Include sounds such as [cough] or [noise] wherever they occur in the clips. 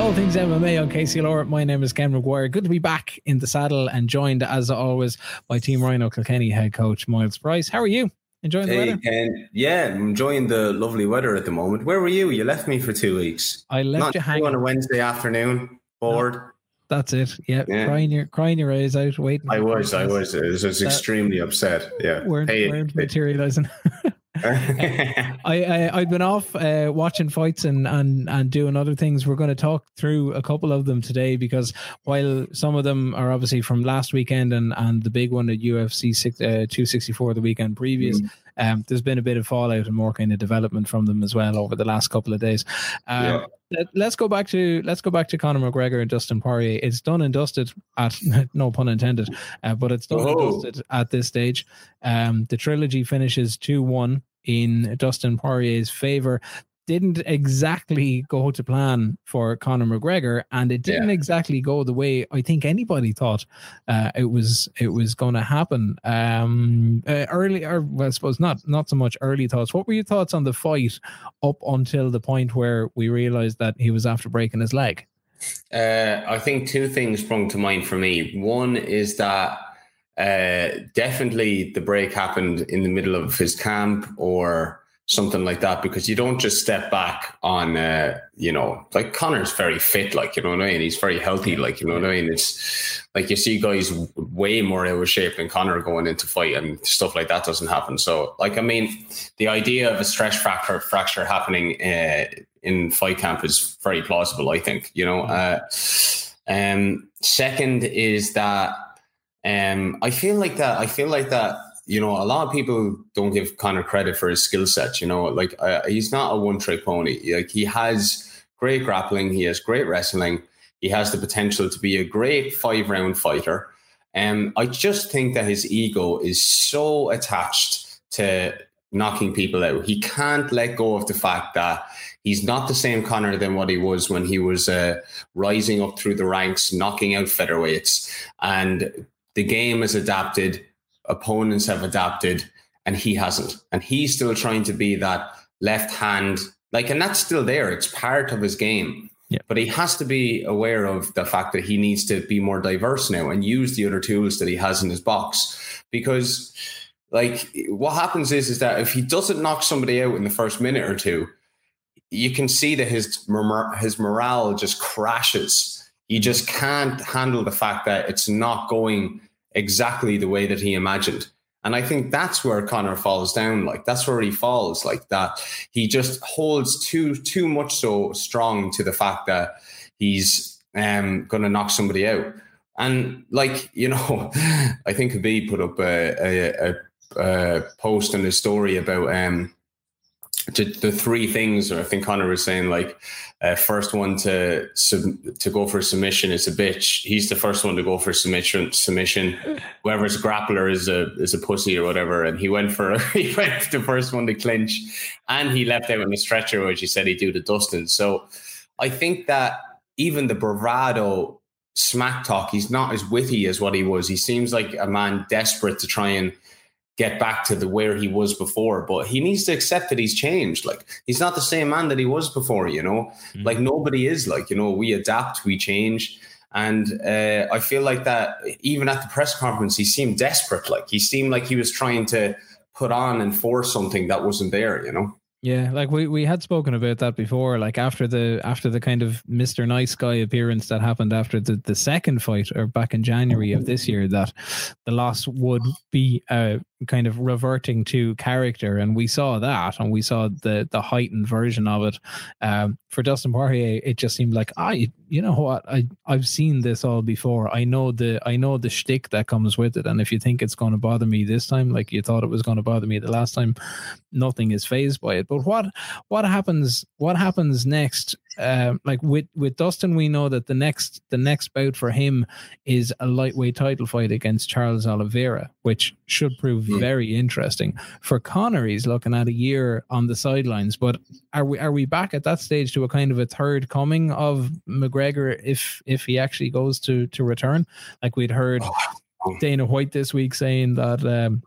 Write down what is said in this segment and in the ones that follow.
all things MMA on KCLR. My name is Ken McGuire. Good to be back in the saddle and joined, as always, by Team Rhino Kilkenny head coach Miles Price. How are you? Enjoying the Hey, weather? Ken. Yeah, I'm enjoying the lovely weather at the moment. Where were you? You left me for two weeks. I left Not you hanging. on a Wednesday afternoon. Bored. That's it. Yeah, Yeah. crying your crying your eyes out, waiting. I was. I was. I was extremely upset. Yeah. Weren't, Hey, weren't materializing. [laughs] [laughs] I, I I've been off uh, watching fights and and and doing other things. We're going to talk through a couple of them today because while some of them are obviously from last weekend and and the big one at UFC six, uh, two sixty four the weekend previous, um, there's been a bit of fallout and more kind of development from them as well over the last couple of days. Um, Yeah. let, let's go back to let's go back to Conor McGregor and Dustin Poirier. It's done and dusted at [laughs] no pun intended, uh, but it's done and dusted at this stage. Um, the trilogy finishes two one in Dustin Poirier's favor. Didn't exactly go to plan for Conor McGregor, and it didn't Yeah. exactly go the way I think anybody thought uh, it was it was going to happen. Um, uh, early, or well, I suppose not not so much early thoughts. What were your thoughts on the fight up until the point where we realized that he was after breaking his leg? Uh, I think two things sprung to mind for me. One is that uh, definitely the break happened in the middle of his camp or something like that because you don't just step back on, uh, you know, like Conor's very fit, like, you know what I mean? He's very healthy, like, you know what I mean? It's like you see guys way more out of shape than Conor going into fight and stuff like that doesn't happen. So, like, I mean, the idea of a stress fracture, fracture happening uh, in fight camp is very plausible, I think, you know. Uh, um, second is that um, I feel like that. I feel like that. You know, a lot of people don't give Conor credit for his skill set. You know, like uh, he's not a one-trick pony. Like he has great grappling, he has great wrestling, he has the potential to be a great five-round fighter. Um, I just think that his ego is so attached to knocking people out. He can't let go of the fact that he's not the same Conor than what he was when he was uh, rising up through the ranks, knocking out featherweights, and the game has adapted, opponents have adapted, and he hasn't. And he's still trying to be that left hand, like, and that's still there. It's part of his game. Yeah. But he has to be aware of the fact that he needs to be more diverse now and use the other tools that he has in his box. Because, like, what happens is, is that if he doesn't knock somebody out in the first minute or two, you can see that his his morale just crashes. He just can't handle the fact that it's not going exactly the way that he imagined. And I think that's where Conor falls down. Like that's where he falls. Like that, he just holds too too much so strong to the fact that he's um, going to knock somebody out. And like you know, [laughs] I think Khabib put up a, a, a, a post in his story about um, the, the three things. I think Conor was saying like, uh, first one to sub, to go for submission is a bitch. He's the first one to go for submission. Submission. Whoever's grappler is a is a pussy or whatever. And he went for [laughs] he went for the first one to clinch, and he left out in the stretcher, which he said he'd do to Dustin. So I think that even the bravado smack talk, he's not as witty as what he was. He seems like a man desperate to try and get back to the where he was before. But he needs to accept that he's changed. Like he's not the same man that he was before. You know, Mhm. like nobody is. Like you know, we adapt, we change. And uh, I feel like that even at the press conference, he seemed desperate. Like he seemed like he was trying to put on and force something that wasn't there. You know. Yeah, like we, we had spoken about that before. Like after the after the kind of Mister Nice Guy appearance that happened after the, the second fight, or back in January of this year, that the loss would be uh, kind of reverting to character, and we saw that, and we saw the the heightened version of it. Um, for Dustin Poirier, it just seemed like I, you know what, I I've seen this all before. I know the I know the shtick that comes with it, and if you think it's going to bother me this time, like you thought it was going to bother me the last time, nothing is phased by it. But what what happens what happens next? Uh, like with with Dustin, we know that the next the next bout for him is a lightweight title fight against Charles Oliveira, which should prove Mm. very interesting. For Conor, he's looking at a year on the sidelines. But are we are we back at that stage to a kind of a third coming of McGregor if if he actually goes to to return? Like we'd heard Oh. [sighs] Dana White this week saying that um,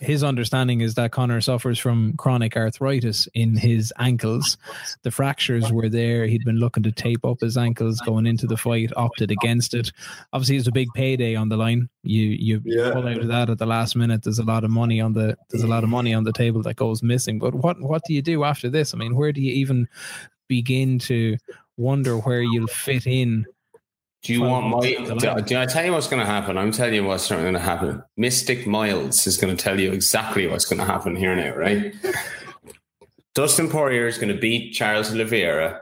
his understanding is that Conor suffers from chronic arthritis in his ankles. The fractures were there. He'd been looking to tape up his ankles going into the fight, opted against it. Obviously, it's a big payday on the line. You you yeah. pull out of that at the last minute. There's a lot of money on the there's a lot of money on the table that goes missing. But what what do you do after this? I mean, where do you even begin to wonder where you'll fit in do you want my? Do, do, I tell you what's going to happen? I'm telling you what's going to happen. Mystic Miles is going to tell you exactly what's going to happen here now, right? Dustin Poirier is going to beat Charles Oliveira,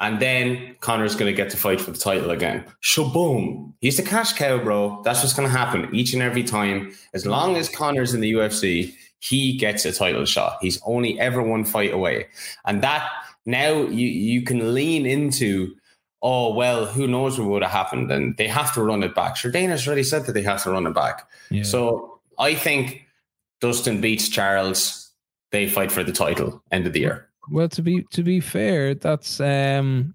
and then Conor's going to get to fight for the title again. Shaboom! He's the cash cow, bro. That's what's going to happen each and every time. As long as Conor's in the UFC, he gets a title shot. He's only ever one fight away, and that now you you can lean into oh well, who knows what would have happened, and they have to run it back. Sure, Dana's already said that they have to run it back. Yeah. So I think Dustin beats Charles. They fight for the title end of the year. Well, to be to be fair, that's um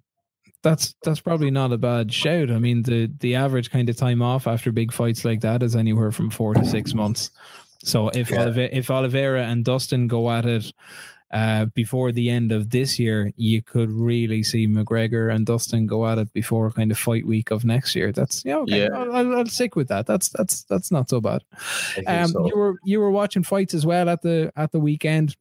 that's that's probably not a bad shout. I mean, the the average kind of time off after big fights like that is anywhere from four to six months. So if yeah. Olive- if Oliveira and Dustin go at it uh, before the end of this year, you could really see McGregor and Dustin go at it before kind of fight week of next year. That's yeah, okay. yeah. I'll, I'll, I'll stick with that. That's that's that's not so bad. Um, so. you were you were watching fights as well at the at the weekend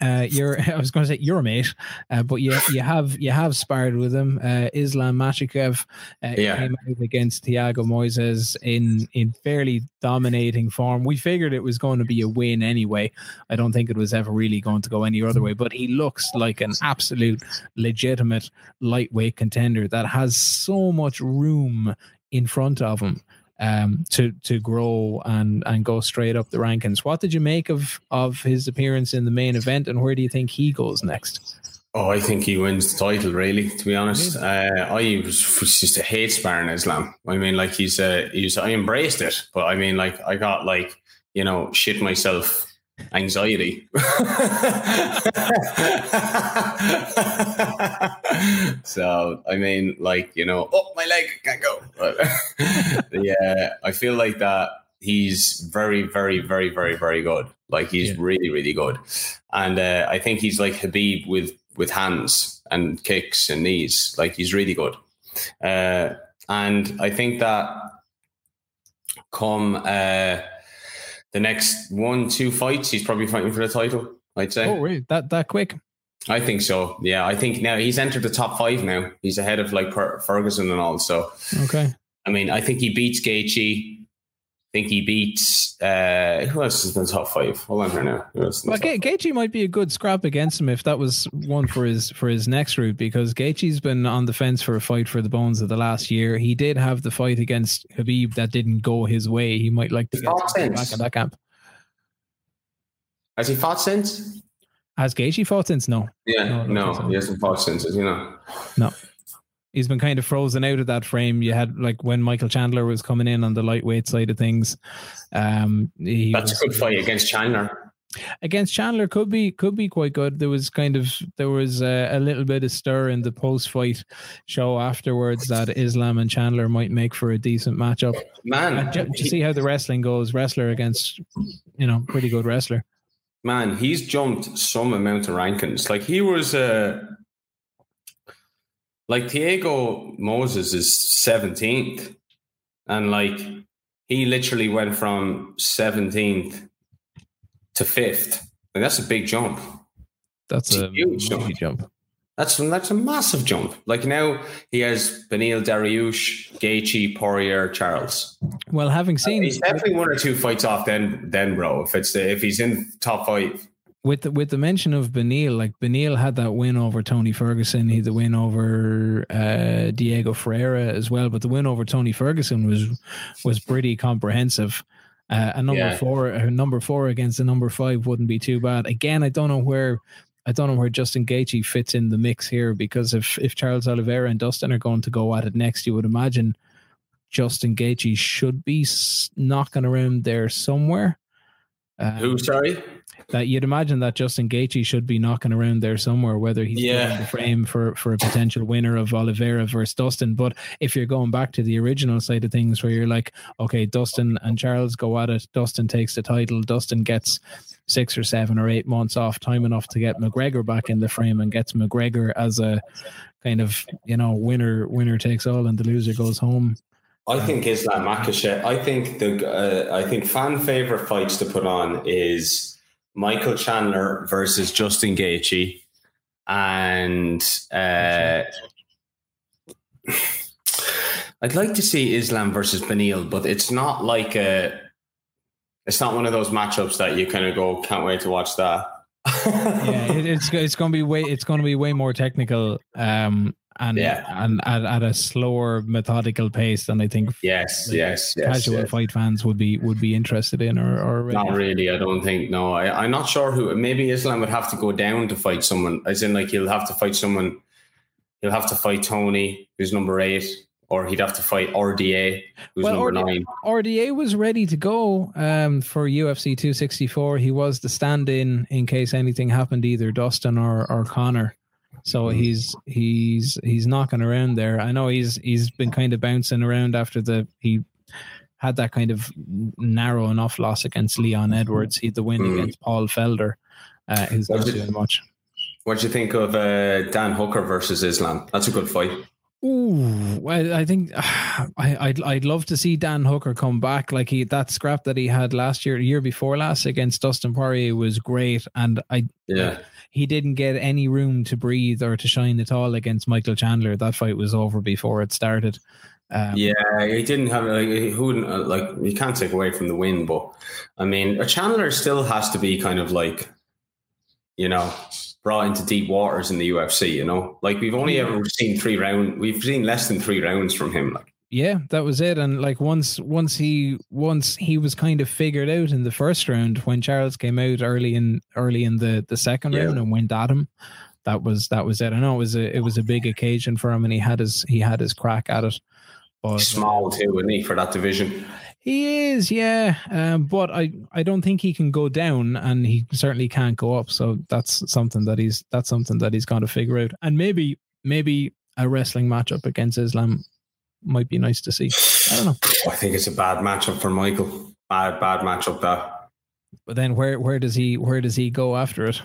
uh, you're [laughs] I was going to say you're a mate, uh, but you you have you have sparred with him. Uh, Islam Makhachev uh, yeah. came out against Thiago Moises in in fairly dominating form. We figured it was going to be a win anyway. I don't think it was ever really going to go any other way. But he looks like an absolute legitimate lightweight contender that has so much room in front of him um, to to grow and and go straight up the rankings. What did you make of of his appearance in the main event, and where do you think he goes next? Oh, I think he wins the title. Really, to be honest, uh, I was, was, just a hate sparring Islam. I mean, like he's uh, he's I embraced it, but I mean, like I got like you know shit myself anxiety. [laughs] so I mean, like you know, oh my leg can't go. But [laughs] yeah, I feel like that he's very, very, very, very, very good. Like he's yeah. really, really good, and uh, I think he's like Khabib with with hands and kicks and knees. Like he's really good, uh, and I think that come. Uh, the next one, two fights, he's probably fighting for the title. I'd say. Oh, wait, that that quick? I think so. Yeah, I think now he's entered the top five. Now he's ahead of like Ferguson and all. So okay. I mean, I think he beats Gaethje think he beats uh, who else is in the top five? Hold on here now. Well, Ga- Gaethje might be a good scrap against him if that was one for his for his next route because Gaethje's been on the fence for a fight for the bones of the last year. He did have the fight against Khabib that didn't go his way. He might like to get back in that camp. Has he fought since? Has Gaethje fought since? No. Yeah, no, no he hasn't fought since. You know. No he's been kind of frozen out of that frame. You had like when Michael Chandler was coming in on the lightweight side of things. Um, That's was, a good fight against Chandler. Against Chandler could be could be quite good. There was kind of there was a, a little bit of stir in the post fight show afterwards that Islam and Chandler might make for a decent matchup. Man, to, to see how the wrestling goes, wrestler against you know pretty good wrestler. Man, he's jumped some amount of rankings. Like he was uh like Thiago Moises is 17th. And like he literally went from 17th to 5th. Like that's a big jump. That's a, a huge jump. jump. That's that's a massive jump. Like now he has Beneil Dariush, Gaethje, Poirier, Charles. Well, having seen, he's definitely one or two fights off. Then, then, bro, if it's the, if he's in top five, with the, with the mention of Beneil, like Beneil had that win over Tony Ferguson, he had the win over uh, Diego Ferreira as well, but the win over Tony Ferguson was was pretty comprehensive. Uh, a number yeah. four, a number four against a number five wouldn't be too bad. Again, I don't know where I don't know where Justin Gaethje fits in the mix here because if if Charles Oliveira and Dustin are going to go at it next, you would imagine Justin Gaethje should be knocking around there somewhere. Um, Who? Sorry, that you'd imagine that Justin Gaethje should be knocking around there somewhere, whether he's Yeah. in the frame for for a potential winner of Oliveira versus Dustin. But if you're going back to the original side of things, where you're like, okay, Dustin and Charles go at it, Dustin takes the title, Dustin gets six or seven or eight months off, time enough to get McGregor back in the frame and gets McGregor as a kind of you know winner winner takes all and the loser goes home. I think Islam Makhachev. I think the uh, I think fan favorite fights to put on is Michael Chandler versus Justin Gaethje, and uh, I'd like to see Islam versus Beneil, but it's not like a. It's not one of those matchups that you kind of go, can't wait to watch that. [laughs] yeah, it, it's it's going to be way it's going to be way more technical, um, and Yeah. and at, at a slower methodical pace than I think yes, like, yes, yes. casual yes. fight fans would be would be interested in or or Not really. I don't think. No, I, I'm not sure who. Maybe Islam would have to go down to fight someone. As in, like he'll have to fight someone. He'll have to fight Tony, who's number eight, or he'd have to fight RDA, who's Well, number RDA nine. RDA was ready to go um, for UFC 264. He was the stand-in in case anything happened, either Dustin or or Conor. So Mm-hmm. he's he's he's knocking around there. I know he's he's been kind of bouncing around after the he had that kind of narrow enough loss against Leon Edwards. He had the win Mm. against Paul Felder, uh, who's not Was doing much. What do you think of uh, Dan Hooker versus Islam? That's a good fight. Ooh, well, I think [sighs] I, I'd I'd love to see Dan Hooker come back. Like he that scrap that he had last year, year before last against Dustin Poirier was great, and I Yeah, he didn't get any room to breathe or to shine at all against Michael Chandler. That fight was over before it started. Um, yeah. He didn't have like who uh, like. You can't take away from the win, but I mean, a Chandler still has to be kind of like, you know, brought into deep waters in the UFC. You know, like we've only ever seen three round. We've seen less than three rounds from him. Like, yeah, that was it. And like once once he once he was kind of figured out in the first round when Charles came out early in early in the the second Yeah. round and went at him. That was that was it. I know it was a it was a big occasion for him, and he had his he had his crack at it. But small too, isn't he, for that division? He is, yeah. Um, but I, I don't think he can go down, and he certainly can't go up. So that's something that he's that's something that he's got to figure out. And maybe maybe a wrestling matchup against Islam might be nice to see. I don't know. I think it's a bad matchup for Michael. Bad, bad matchup that. But then where where does he where does he go after it?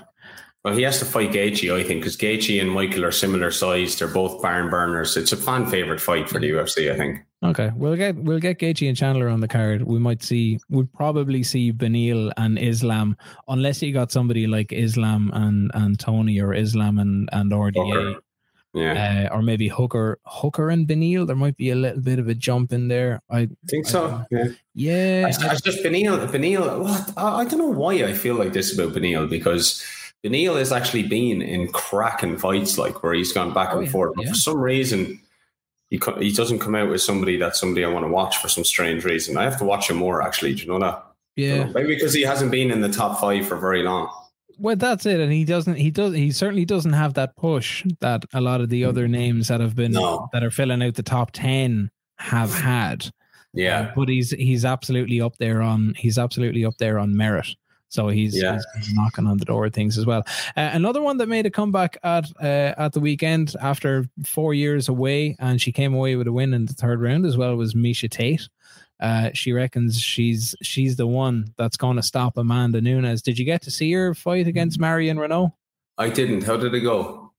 Well, he has to fight Gaethje, I think, because Gaethje and Michael are similar sized. They're both barn burners. It's a fan favorite fight for the UFC, I think. Okay, we'll get we'll get Gaethje and Chandler on the card. We might see we'll probably see Beneil and Islam, unless you got somebody like Islam and and Tony or Islam and and RDA. Hooker. Yeah, uh, or maybe Hooker, Hooker and Beneil. There might be a little bit of a jump in there. I I think so. Yeah. yeah, It's, it's just Beneil. Beneil. What? I, I don't know why I feel like this about Beneil because Beneil has actually been in cracking fights, like where he's gone back Oh, and yeah, forth. But yeah. for some reason, he co- he doesn't come out with somebody that's somebody I want to watch for some strange reason. I have to watch him more. Actually, do you know that? yeah. Maybe because he hasn't been in the top five for very long. Well, that's it, and he doesn't. He does. He certainly doesn't have that push that a lot of the other names that have been No. that are filling out the top ten have had. Yeah. Uh, but he's he's absolutely up there on he's absolutely up there on merit. So he's, Yeah. he's knocking on the door of things as well. Uh, another one that made a comeback at uh, at the weekend after four years away, and she came away with a win in the third round as well was Miesha Tate. Uh, she reckons she's she's the one that's going to stop Amanda Nunes. Did you get to see her fight against Marion Reneau? I didn't. How did it go?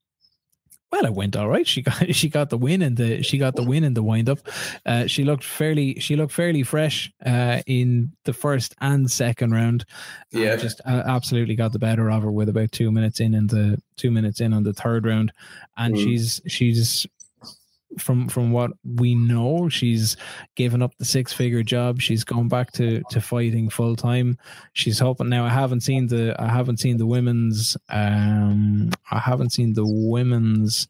Well, it went all right. She got [laughs] she got the win in the she got the win in the wind up. Uh, she looked fairly she looked fairly fresh uh, in the first and second round. Yeah. just uh, absolutely got the better of her with about two minutes in in the two minutes in on the third round, and Mm. she's she's from from what we know, she's given up the six figure job. She's gone back to to fighting full time. She's hoping now. I haven't seen the I haven't seen the women's um I haven't seen the women's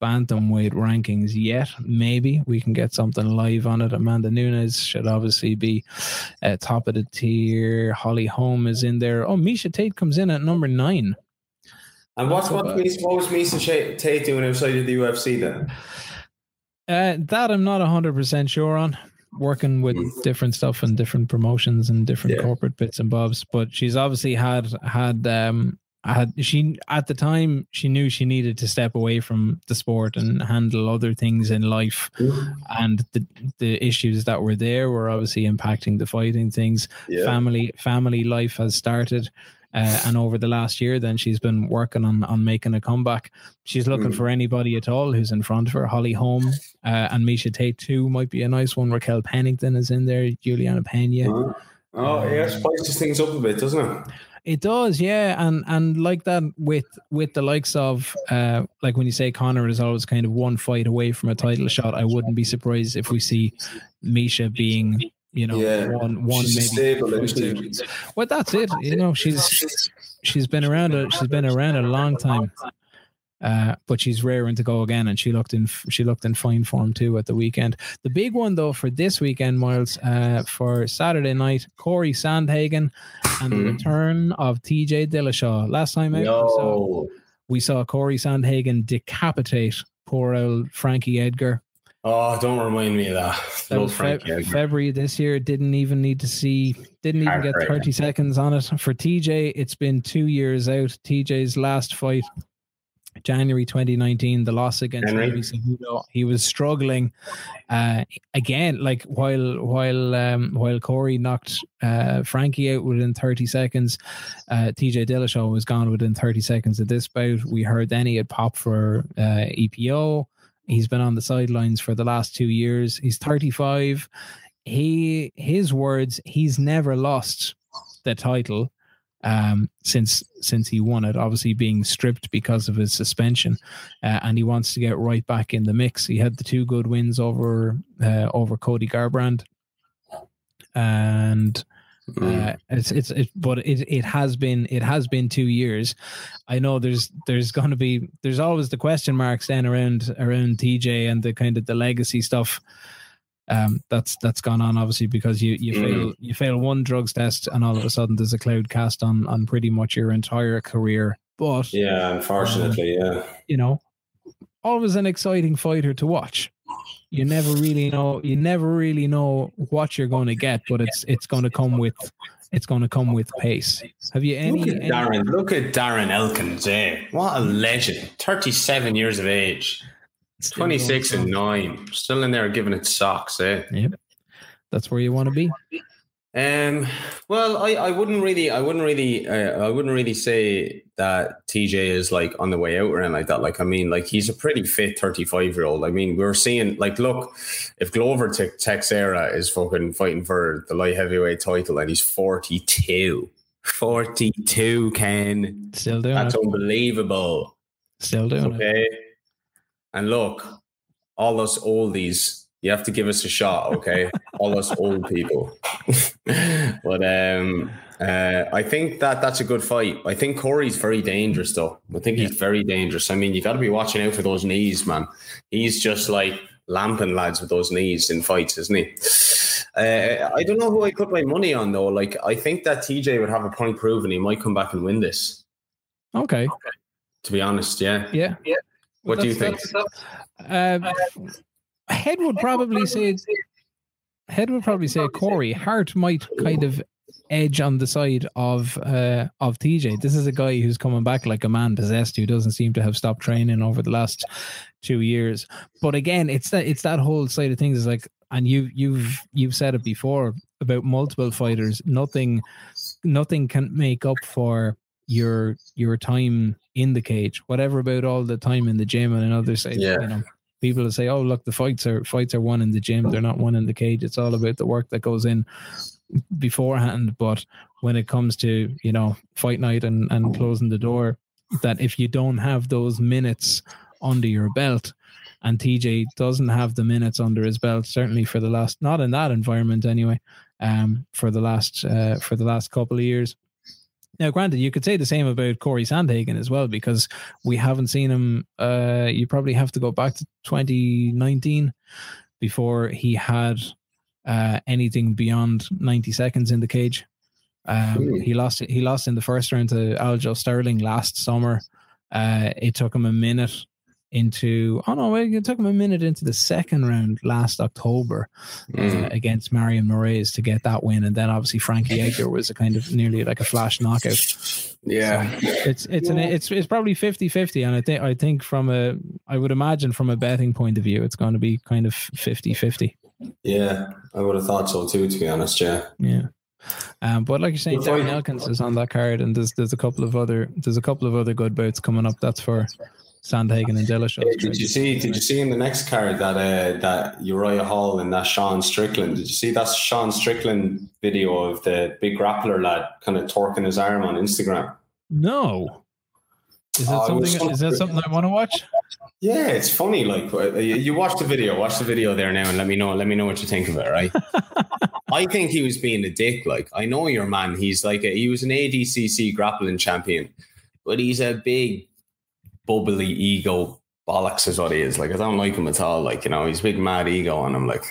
bantamweight rankings yet. Maybe we can get something live on it. Amanda Nunes should obviously be uh, top of the tier. Holly Holm is in there. Oh, Miesha Tate comes in at number nine. And what's what, what was Misa Sh- Tate doing outside of the UFC then? Uh, that I'm not hundred percent sure on. working with Mm. different stuff and different promotions and different Yeah. corporate bits and bobs. But she's obviously had had um had she at the time she knew she needed to step away from the sport and handle other things in life and the the issues that were there were obviously impacting the fighting things Yeah. family family life has started uh, and over the last year then she's been working on on making a comeback. She's looking Mm. for anybody at all who's in front of her. Holly holm uh, and Miesha tate too might be a nice one. Raquel pennington is in there. Julianna pena Oh, oh, yeah, spices things up a bit, doesn't it? it does, yeah, and and like that with with the likes of uh like when you say Conor is always kind of one fight away from a title shot, I wouldn't be surprised if we see Miesha being you know Yeah. one one She's maybe stable. Well, that's it. You know, she's she's been around a she's been around a long time. Uh, but she's raring to go again, and she looked in she looked in fine form too at the weekend. The big one though for this weekend, Miles, uh, for Saturday night, Corey Sandhagen and the Mhm. return of TJ Dillashaw. Last time out, we saw, we saw Corey Sandhagen decapitate poor old Frankie Edgar. Oh, don't remind me of that. That was Fe- February this year. Didn't even need to see. Didn't even get thirty seconds on it for TJ. It's been two years out. TJ's last fight, January 2019, the loss against Henry. Cejudo. He was struggling. Uh, again, like while while um, while Corey knocked uh, Frankie out within 30 seconds, uh, TJ Dillashaw was gone within 30 seconds of this bout. We heard then he had popped for uh, EPO. He's been on the sidelines for the last two years. He's 35. He his words, he's never lost the title um, since since he won it. Obviously, being stripped because of his suspension, uh, and he wants to get right back in the mix. He had the two good wins over uh, over Cody Garbrandt, and Mm. uh, it's it's it, but it it has been it has been two years. I know there's there's going to be there's always the question marks then around around TJ and the kind of the legacy stuff. Um, that's that's gone on obviously because you you Mm. fail you fail one drugs test and all of a sudden there's a cloud cast on on pretty much your entire career. But Yeah, unfortunately, yeah. you know, always an exciting fighter to watch. You never really know. You never really know what you're going to get, but it's it's going to come with it's going to come with pace. Have you any? look at any Darren. Look at Darren Elkins. Eh? What a legend! Thirty-seven years of age, still twenty-six and nine, still in there giving it socks. Eh? Yep. That's where you want to be. Um. Well, I, I wouldn't really, I wouldn't really, uh, I wouldn't really say that TJ is like on the way out or anything like that. Like, I mean, like he's a pretty fit thirty-five-year-old. I mean, we're seeing like, look, if Glover Te- Teixeira is fucking fighting for the light heavyweight title and he's forty-two. 42, Ken. Still doing That's it. unbelievable. Still doing it. Okay. And look, all us oldies, you have to give us a shot, okay? [laughs] all us old people. [laughs] but um uh, I think that that's a good fight. I think Corey's very dangerous, though. I think he's very dangerous. I mean, you got to be watching out for those knees, man. He's just like lamping lads with those knees in fights, isn't he? Uh, I don't know who I put my money on though. Like, I think that TJ would have a point proven. He might come back and win this. Okay. To be honest, yeah. Yeah. Yeah. What do you think? Uh, Head would probably say. Head would probably say Corey. Heart might kind of edge on the side of uh, of TJ. This is a guy who's coming back like a man possessed, who doesn't seem to have stopped training over the last two years. But again, it's that it's that whole side of things. Is like, and you you've you've said it before about multiple fighters. Nothing, nothing can make up for your your time in the cage. Whatever about all the time in the gym and another say, Yeah. you know. People will say, "Oh, look, the fights are fights are won in the gym. They're not won in the cage. It's all about the work that goes in beforehand." But when it comes to you know fight night and and closing the door, that if you don't have those minutes under your belt, and TJ doesn't have the minutes under his belt, certainly for the last not in that environment anyway, um, for the last uh, for the last couple of years. Now, granted, you could say the same about Corey Sandhagen as well, because we haven't seen him. Uh, you probably have to go back to 2019 before he had uh, anything beyond 90 seconds in the cage. Um, Hmm. he lost. He lost in the first round to Aljo Sterling last summer. Uh, it took him a minute into oh no, it took him a minute into the second round last October Mm. uh, against Marlon Moraes to get that win, and then obviously Frankie Edgar was a kind of nearly like a flash knockout. Yeah. It's it's an it's it's probably 50-50 and I think I think from a I would imagine from a betting point of view it's going to be kind of 50-50. Yeah. I would have thought so too, to be honest. Yeah. Yeah. Um, but like you're saying, Darren. Elkins is on that card, and there's there's a couple of other there's a couple of other good bouts coming up. That's for Sandhagen and Dillashaw. Did you see? Did you see in the next card that uh, that Uriah Hall and that Sean Strickland? Did you see that Sean Strickland video of the big grappler lad kind of torquing his arm on Instagram? No. Is that Oh, something? Is that something I want to watch? Yeah, it's funny. Like uh, you you watch the video, watch the video there now, and let me know. Let me know what you think of it. Right? [laughs] I think he was being a dick. Like I know your man. He's like a, he was an ADCC grappling champion, but he's a big bubbly ego bollocks is what he is. Like I don't like him at all. Like you know, he's big mad ego, and I'm like,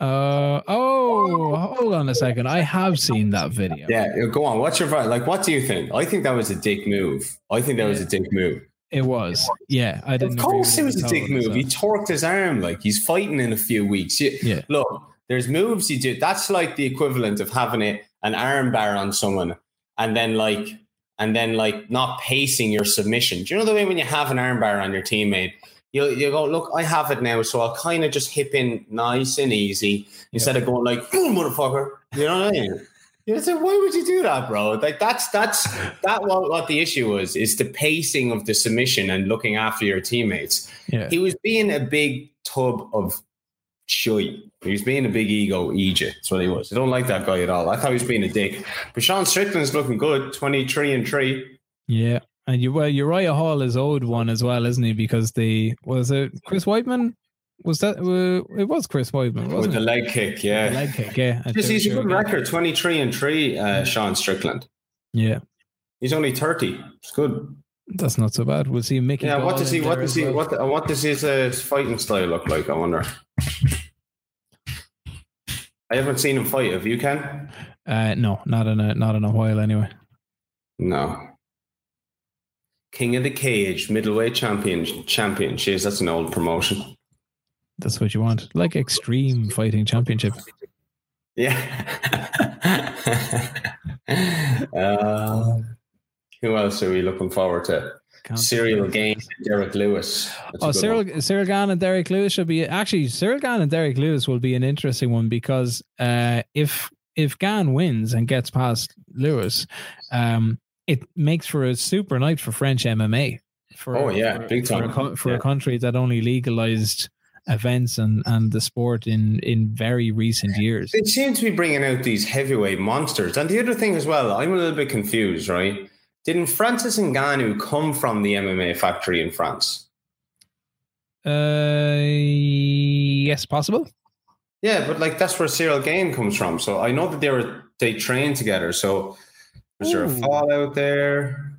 Uh oh, hold on a second. I have seen that video. yeah, go on. What's your like? What do you think? I think that was a dick move. I think that was a dick move. It was. Yeah, I didn't. Of course, it was a dick move. so- He torqued his arm like he's fighting in a few weeks. You- Yeah. Look, there's moves you do. That's like the equivalent of having it an arm bar on someone, and then like, and then like not pacing your submission. Do you know the way when you have an arm bar on your teammate? You, you go, look, I have it now, so I'll kind of just hip in nice and easy instead of going like, "Boom, motherfucker. You know what I mean? [laughs] You say, why would you do that, bro? Like that's that's that what, what the issue was is the pacing of the submission and looking after your teammates. Yeah. He was being a big tub of shite. He was being a big ego Egypt. That's what he was. I don't like that guy at all. I thought he was being a dick. But Sean Strickland's looking good, 23 and 3. Yeah. And you well, Uriah Hall is owed one as well, isn't he? Because the was it Chris Weidman? Was that uh, it was Chris Weidman, wasn't the it? leg kick, The yeah. leg kick, yeah. Just, he's a good Yeah. record, 23 and 3, uh, Sean Strickland. Yeah, He's only 30. It's good. that's not so bad. We'll see Mickey. Yeah, what does he what does he well. what what does his uh, fighting style look like, I wonder? I haven't seen him fight. Have you, Ken? Uh, no, not in a not in a while anyway. No. King of the Cage, middleweight champion, champion. Jeez, that's an old promotion. That's what you want, like Extreme Fighting Championship. Yeah. [laughs] uh, who else are we looking forward to? Ciryl Gaines, Derrick Lewis. That's Oh, Ciryl, one. Ciryl Gane and Derrick Lewis should be actually Ciryl Gane and Derrick Lewis will be an interesting one because uh, if if Gane wins and gets past Lewis, um, it makes for a super night for French MMA. For, Oh, yeah, for, big for, a, time. for Yeah. a country that only legalized events and and the sport in in very recent years. They seem to be bringing out these heavyweight monsters. And the other thing as well, I'm a little bit confused, right? Didn't Francis Ngannou come from the MMA factory in France? Uh, yes, possible. Yeah, but like that's where Ciryl Gane comes from. So I know that they were they trained together. So was there a fallout there?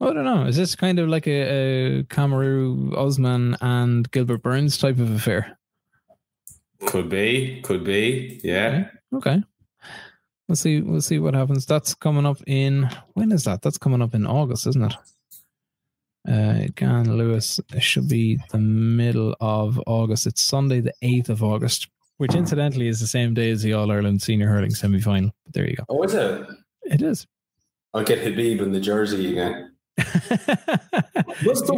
I don't know. Is this kind of like a, a Kamaru Usman and Gilbert Burns type of affair? Could be, could be. Yeah. Okay. We'll see. We'll see what happens. That's coming up in when is that? That's coming up in August, isn't it? Uh, Gane Lewis it should be the middle of August. It's Sunday, the eighth of August, which incidentally is the same day as the All Ireland Senior Hurling semi final. But there you go. Oh, is it? It is. I'll get Khabib in the jersey again. If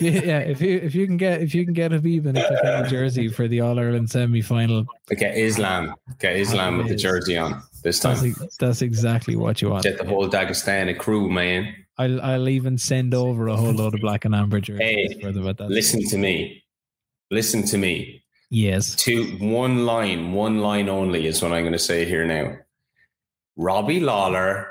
you- [laughs] yeah, if you if you can get if you can get Khabib in a Kilkenny jersey for the All Ireland semi final, Get Islam. Get Islam with the jersey on this that's, time. ex- that's exactly what you want. Get the whole Dagestan crew, man. I'll I'll even send over a whole load of black and amber jerseys Hey, for them at that. Listen to me. Listen to me. Yes. Two one line, one line only is what I'm going to say here now. Robbie Lawler,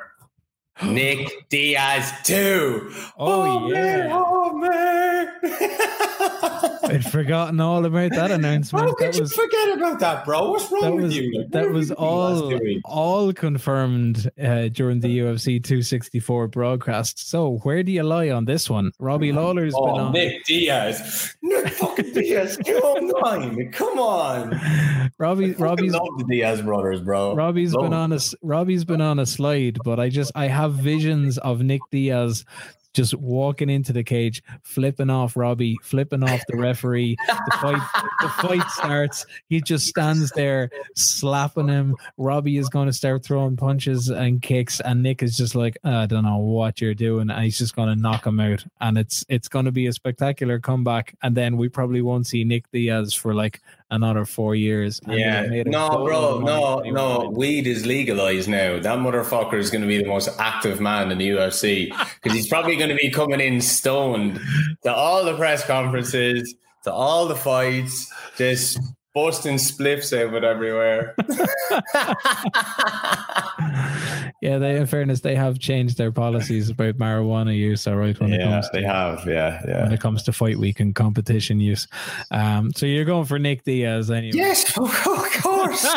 Nick Diaz too. Oh, man, yeah. oh man. I'd [laughs] forgotten all about that How announcement. could That you was forget about that, bro? What's wrong with was you? Like, that was have you been last all all confirmed uh, during the UFC 264 broadcast. So where do you lie on this one? Robbie Lawler's been Oh, on. Nick Diaz. Nick fucking Diaz. [laughs] Come on. Come on. Robbie Robbie's love the Diaz brothers, bro. Robbie's Love been them. on a Robbie's been on a slide, but I just I have visions of Nick Diaz just walking into the cage, flipping off Robbie, flipping off the referee. The fight, the fight starts. He just stands there slapping him. Robbie is going to start throwing punches and kicks, and Nick is just like, I don't know what you're doing, and he's just going to knock him out. And it's it's going to be a spectacular comeback. And then we probably won't see Nick Diaz for like another four years. And Yeah, made no, bro, no, no. Weed is legalized now. That motherfucker is going to be the most active man in the UFC because he's probably going to be coming in stoned to all the press conferences, to all the fights, just busting spliffs out everywhere. [laughs] [laughs] yeah, they in fairness, they have changed their policies about marijuana use, all right, when it yeah, comes they to have. Yeah, yeah. when it comes to fight week and competition use. Um, so you're going for Nick Diaz anyway. Yes, [laughs] of course. you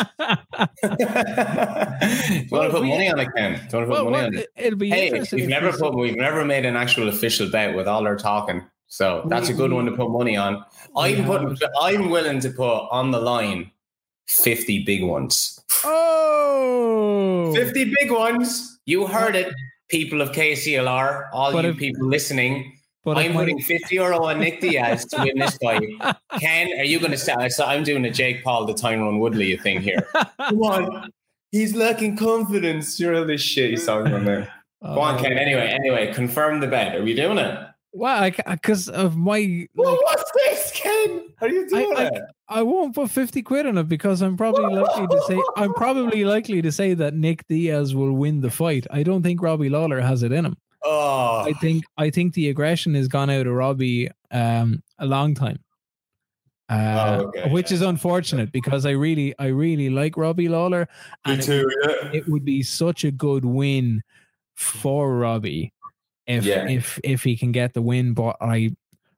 want to put money on it, Ken? Do you want to put well, money well, on it? it'll be Hey, interesting. we've never put, we've never made an actual official bet with all our talking, so that's a good one to put money on. I'm putting, I'm willing to put on the line fifty big ones. Oh, Fifty big ones. You heard it, people of KCLR, all But you if- people listening. but I'm putting 50 euro on Nick Diaz to win this fight. [laughs] Ken, are you going to start? So I'm doing a Jake Paul, the Tyron Woodley thing here. [laughs] Come on. He's lacking confidence. You're all this shit he's talking about. Go on, uh, Ken. Anyway, anyway, confirm the bet. Are we doing it? Well, because of my, Well, like, what's this, Ken? Are you doing I- it? I won't put fifty quid on it because I'm probably likely to say I'm probably [laughs] likely to say that Nick Diaz will win the fight. I don't think Robbie Lawler has it in him. Oh, I think I think the aggression has gone out of Robbie um, a long time. Uh, Oh, okay, which is unfortunate because I really I really like Robbie Lawler me and it, too. Yeah. it would be such a good win for Robbie if Yeah. if if he can get the win but I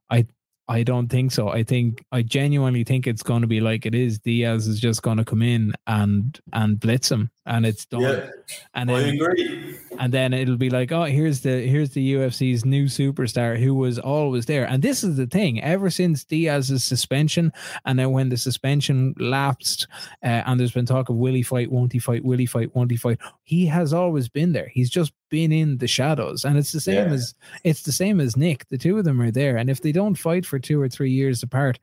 I I don't think so. I think I genuinely think it's going to be like it is. Diaz is just going to come in and and blitz him, and it's done. Yeah, and I then agree. and then it'll be like, oh, here's the here's the UFC's new superstar who was always there. And this is the thing: ever since Diaz's suspension, and then when the suspension lapsed, uh, and there's been talk of will he fight, won't he fight, will he fight, won't he fight? He has always been there. He's just been in the shadows, and it's the same Yeah. as it's the same as Nick. The two of them are there, and if they don't fight for two or three years apart.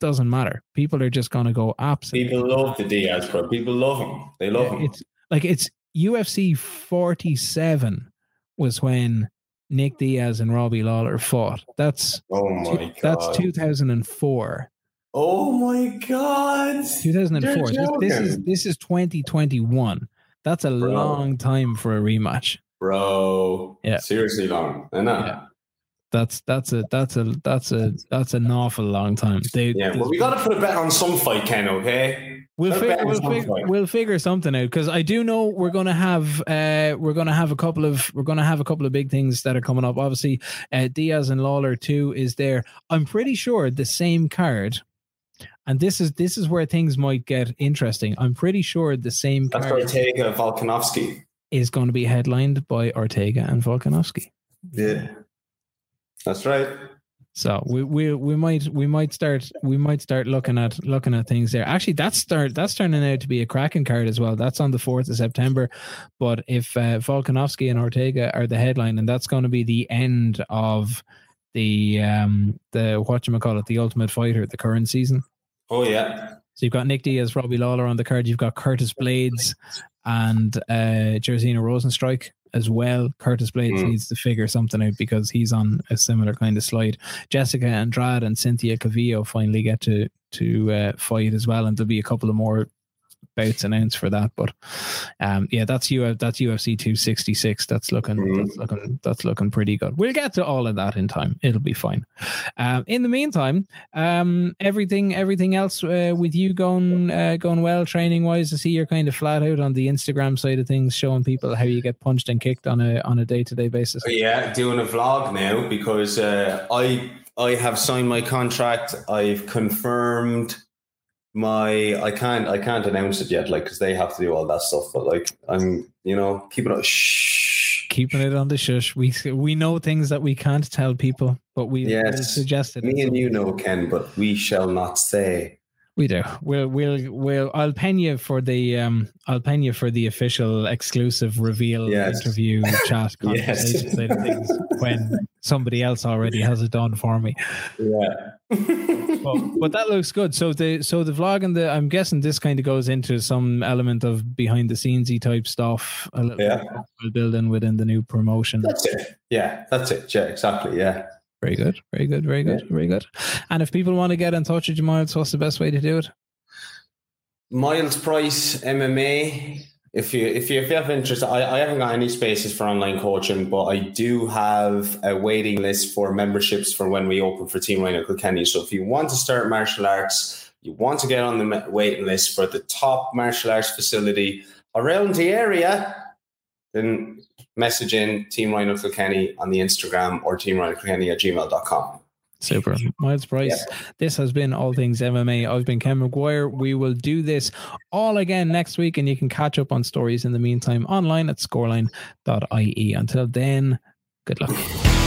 Doesn't matter. People are just going to go absolutely. People love the Diaz, bro. People love him. They love him. It's like it's UFC 47 was when Nick Diaz and Robbie Lawler fought. That's Oh my god. that's 2004. Oh my god. 2004. This, this is this is 2021. That's a Bro. long time for a rematch. Bro. Yeah. Seriously long. I know. Yeah. That's that's a that's a that's a that's an awful long time. They, Yeah, there's- well, we got to put a bet on some fight, Ken. Okay. We'll, Put fig- we'll, fig- we'll figure something out because I do know we're gonna have uh we're gonna have a couple of we're gonna have a couple of big things that are coming up. Obviously, uh, Diaz and Lawler too is there. I'm pretty sure the same card, and this is this is where things might get interesting. I'm pretty sure the same That's card Ortega Volkanovski. is going to be headlined by Ortega and Volkanovski. Yeah. That's right. So we we we might we might start we might start looking at looking at things there. Actually, that's start that's turning out to be a cracking card as well. That's on the fourth of September. But if uh, Volkanovski and Ortega are the headline, and that's going to be the end of the um the what you call it, the Ultimate Fighter, the current season. Oh yeah. So you've got Nick Diaz, Robbie Lawler on the card. You've got Curtis Blaydes and uh Jairzinho Rozenstruik as well. Curtis Blaydes Mm. needs to figure something out because he's on a similar kind of slide. Jessica Andrade and Cynthia Calvillo finally get to to uh, fight as well, and there'll be a couple of more bouts announced for that. But um, yeah, that's U that's UFC two sixty six. That's looking Mhm. that's looking that's looking pretty good. We'll get to all of that in time. It'll be fine. Um, in the meantime, um, everything everything else uh, with you going uh, going well training wise. I see you're kind of flat out on the Instagram side of things, showing people how you get punched and kicked on a on a day to day basis. Yeah, doing a vlog now because uh, I I have signed my contract. I've confirmed my. I can't I can't announce it yet, like because they have to do all that stuff. But like I'm, you know, keeping it. Shh. Keeping it on the shush. We we know things that we can't tell people, but we Yes. suggested Me and you know, Ken, but we shall not say. We do. We'll we'll we'll. I'll pen you for the um. I'll pen you for the official exclusive reveal yes. interview [laughs] chat conversation yes. side of things when somebody else already has it done for me. Yeah. but, but that looks good. So the so the vlog and the I'm guessing this kind of goes into some element of behind the scenesy type stuff. A little yeah. building within the new promotion. That's it. Yeah, that's it. Yeah, exactly. Yeah. Very good. Very good. Very good. Yeah. Very good. And if people want to get in touch with you, Miles, what's the best way to do it? Miles Price MMA. If you if you if you have interest, I, I haven't got any spaces for online coaching, but I do have a waiting list for memberships for when we open for Team Ryan Kilkenny. So if you want to start martial arts, you want to get on the waiting list for the top martial arts facility around the area, then message in Team Ryan Kilkenny on the Instagram or Team Ryan Kilkenny at gmail.com. Super. Miles Price. Yeah. This has been All Things MMA. I've been Ken McGuire. We will do this all again next week, and you can catch up on stories in the meantime online at scoreline.ie. Until then, good luck.